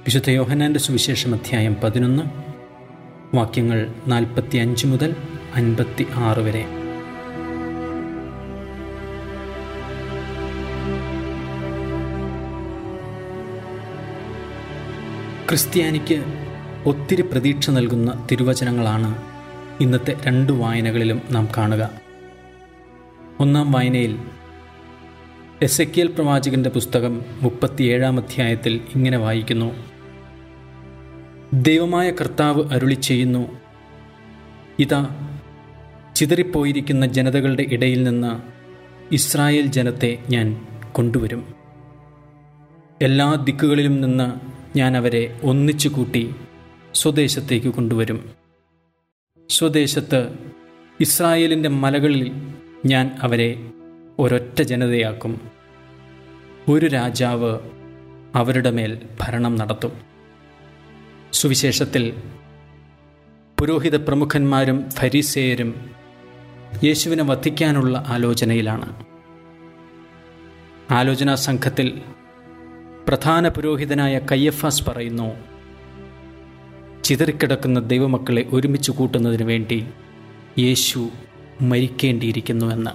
വിശുദ്ധ യോഹനാന്റെ സുവിശേഷം അധ്യായം പതിനൊന്ന് വാക്യങ്ങൾ നാൽപ്പത്തി അഞ്ച് മുതൽ അൻപത്തി ആറ് വരെ. ക്രിസ്ത്യാനിക്ക് ഒത്തിരി പ്രതീക്ഷ നൽകുന്ന തിരുവചനങ്ങളാണ് ഇന്നത്തെ രണ്ട് വായനകളിലും നാം കാണുക. ഒന്നാം വായനയിൽ എസ് എ പ്രവാചകന്റെ പുസ്തകം മുപ്പത്തിയേഴാം അധ്യായത്തിൽ ഇങ്ങനെ വായിക്കുന്നു. ദൈവമായ കർത്താവ് അരുളി ചെയ്യുന്നു. ഇതാ ചിതറിപ്പോയിരിക്കുന്ന ജനതകളുടെ ഇടയിൽ നിന്ന് ഇസ്രായേൽ ജനത്തെ ഞാൻ കൊണ്ടുവരും. എല്ലാ ദിക്കുകളിലും നിന്ന് ഞാൻ അവരെ ഒന്നിച്ചു കൂട്ടി സ്വദേശത്തേക്ക് കൊണ്ടുവരും. സ്വദേശത്ത് ഇസ്രായേലിന്റെ മലകളിൽ ഞാൻ അവരെ ഒരൊറ്റ ജനതയാക്കും. ഒരു രാജാവ് അവരുടെ മേൽ ഭരണം നടത്തും. സുവിശേഷത്തിൽ. പുരോഹിത പ്രമുഖന്മാരും ഫരീസേയരും യേശുവിനെ വധിക്കാനുള്ള ആലോചനയിലാണ്. ആലോചനാ സംഘത്തിൽ പ്രധാന പുരോഹിതനായ കയ്യഫാസ് പറയുന്നു ചിതറിക്കിടക്കുന്ന ദൈവമക്കളെ ഒരുമിച്ച് കൂട്ടുന്നതിന് വേണ്ടി യേശു മരിക്കേണ്ടിയിരിക്കുന്നുവെന്ന്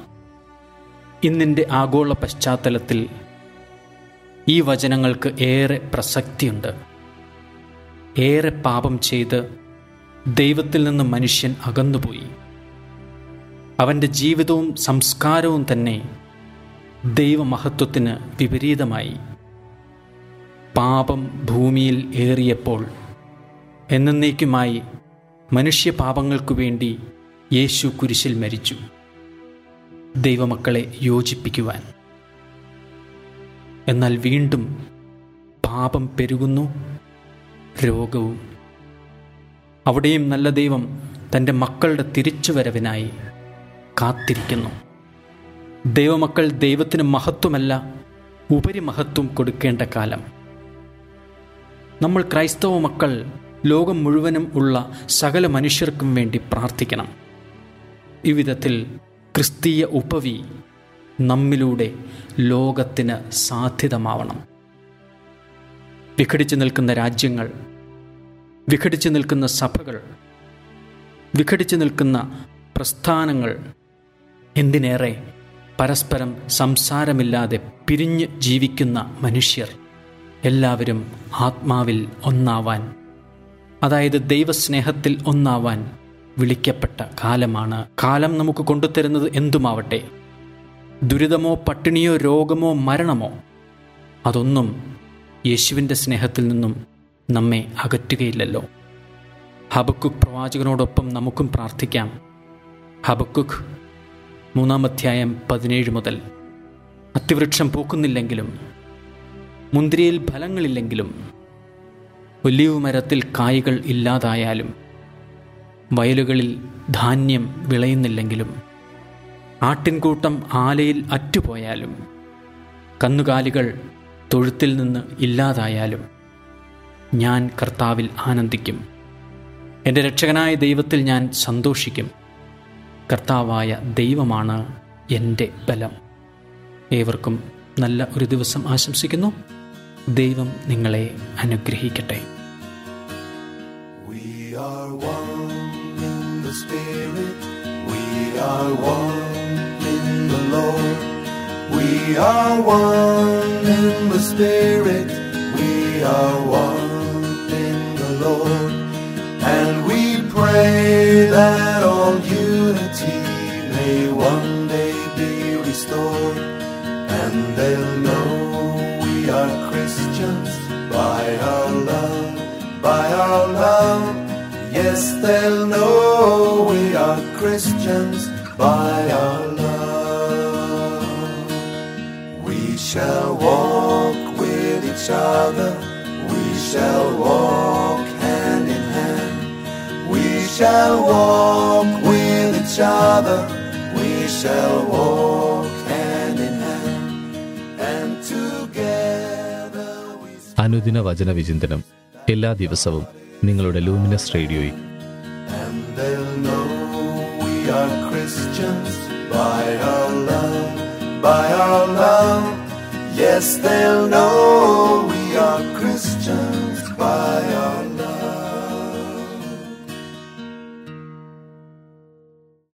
ഇന്നിന്റെ ആഗോള പശ്ചാത്തലത്തിൽ ഈ വചനങ്ങൾക്ക് ഏറെ പ്രസക്തിയുണ്ട്. ഏറെ പാപം ചെയ്ത് ദൈവത്തിൽ നിന്ന് മനുഷ്യൻ അകന്നുപോയി. അവന്റെ ജീവിതവും സംസ്കാരവും തന്നെ ദൈവമഹത്വത്തിന് വിപരീതമായി. പാപം ഭൂമിയിൽ ഏറിയപ്പോൾ എന്നേക്കുമായി മനുഷ്യപാപങ്ങൾക്കു വേണ്ടി യേശു കുരിശിൽ മരിച്ചു. ദൈവമക്കളെ യോജിപ്പിക്കുവാൻ. എന്നാൽ വീണ്ടും പാപം പെരുകുന്നു. രോഗവും. അവിടെയും നല്ല ദൈവം തന്റെ മക്കളുടെ തിരിച്ചുവരവിനായി കാത്തിരിക്കുന്നു. ദൈവമക്കൾ ദൈവത്തിന് മഹത്വമല്ല ഉപരിമഹത്വം കൊടുക്കേണ്ട കാലം. നമ്മൾ ക്രൈസ്തവ മക്കൾ ലോകം മുഴുവനും ഉള്ള സകല മനുഷ്യർക്കും വേണ്ടി പ്രാർത്ഥിക്കണം. ഈ വിധത്തിൽ ക്രിസ്തീയ ഉപവി നമ്മിലൂടെ ലോകത്തിന് സാധ്യതമാവണം. വിഘടിച്ചു നിൽക്കുന്ന രാജ്യങ്ങൾ വിഘടിച്ചു നിൽക്കുന്ന സഭകൾ വിഘടിച്ചു നിൽക്കുന്ന പ്രസ്ഥാനങ്ങൾ എന്തിനേറെ പരസ്പരം സംസാരമില്ലാതെ പിരിഞ്ഞ് ജീവിക്കുന്ന മനുഷ്യർ എല്ലാവരും ആത്മാവിൽ ഒന്നാവാൻ അതായത് ദൈവസ്നേഹത്തിൽ ഒന്നാവാൻ വിളിക്കപ്പെട്ട കാലമാണ്. കാലം നമുക്ക് കൊണ്ടുതരുന്നത് എന്തുമാവട്ടെ? ദുരിതമോ പട്ടിണിയോ രോഗമോ മരണമോ? അതൊന്നും യേശുവിന്റെ സ്നേഹത്തിൽ നിന്നും നമ്മെ അകറ്റുകയില്ലല്ലോ. ഹബക്കുക്ക് പ്രവാചകനോടൊപ്പം നമുക്കും പ്രാർത്ഥിക്കാം. ഹബക്കുക്ക് മൂന്നാം അധ്യായം പതിനേഴ് മുതൽ. അത്തിവൃക്ഷം പൂക്കുന്നില്ലെങ്കിലും മുന്തിരിയിൽ ഫലങ്ങളില്ലെങ്കിലും ഒലിവ് മരത്തിൽ കായ്കൾ ഇല്ലാതായാലും വയലുകളിൽ ധാന്യം വിളയുന്നില്ലെങ്കിലും ആട്ടിൻകൂട്ടം ആലയിൽ അറ്റുപോയാലും കന്നുകാലികൾ തൊഴുത്തിൽ നിന്ന് ഇല്ലാതായാലും ഞാൻ കർത്താവിൽ ആനന്ദിക്കും എന്റെ രക്ഷകനായ ദൈവത്തിൽ ഞാൻ സന്തോഷിക്കും കർത്താവായ ദൈവമാണ് എന്റെ ബലം ഏവർക്കും നല്ല ഒരു ദിവസം ആശംസിക്കുന്നു ദൈവം നിങ്ങളെ അനുഗ്രഹിക്കട്ടെ We are one in the Spirit. We are one. We are one in the Spirit. We are one in the Lord. And we pray that all unity may one day be restored. And they'll know we are Christians by our love, by our love. Yes, they'll know we are Christians by our shall walk with each other, we shall walk hand in hand. We shall walk with each other. We shall walk hand in hand, and together we. അനുദിന വചന വിചിന്തനം എല്ലാ ദിവസവും നിങ്ങളുടെ luminous റേഡിയോയിൽ And they'll know we are Christians by our love, by our love. Yes, they'll know we are Christians by our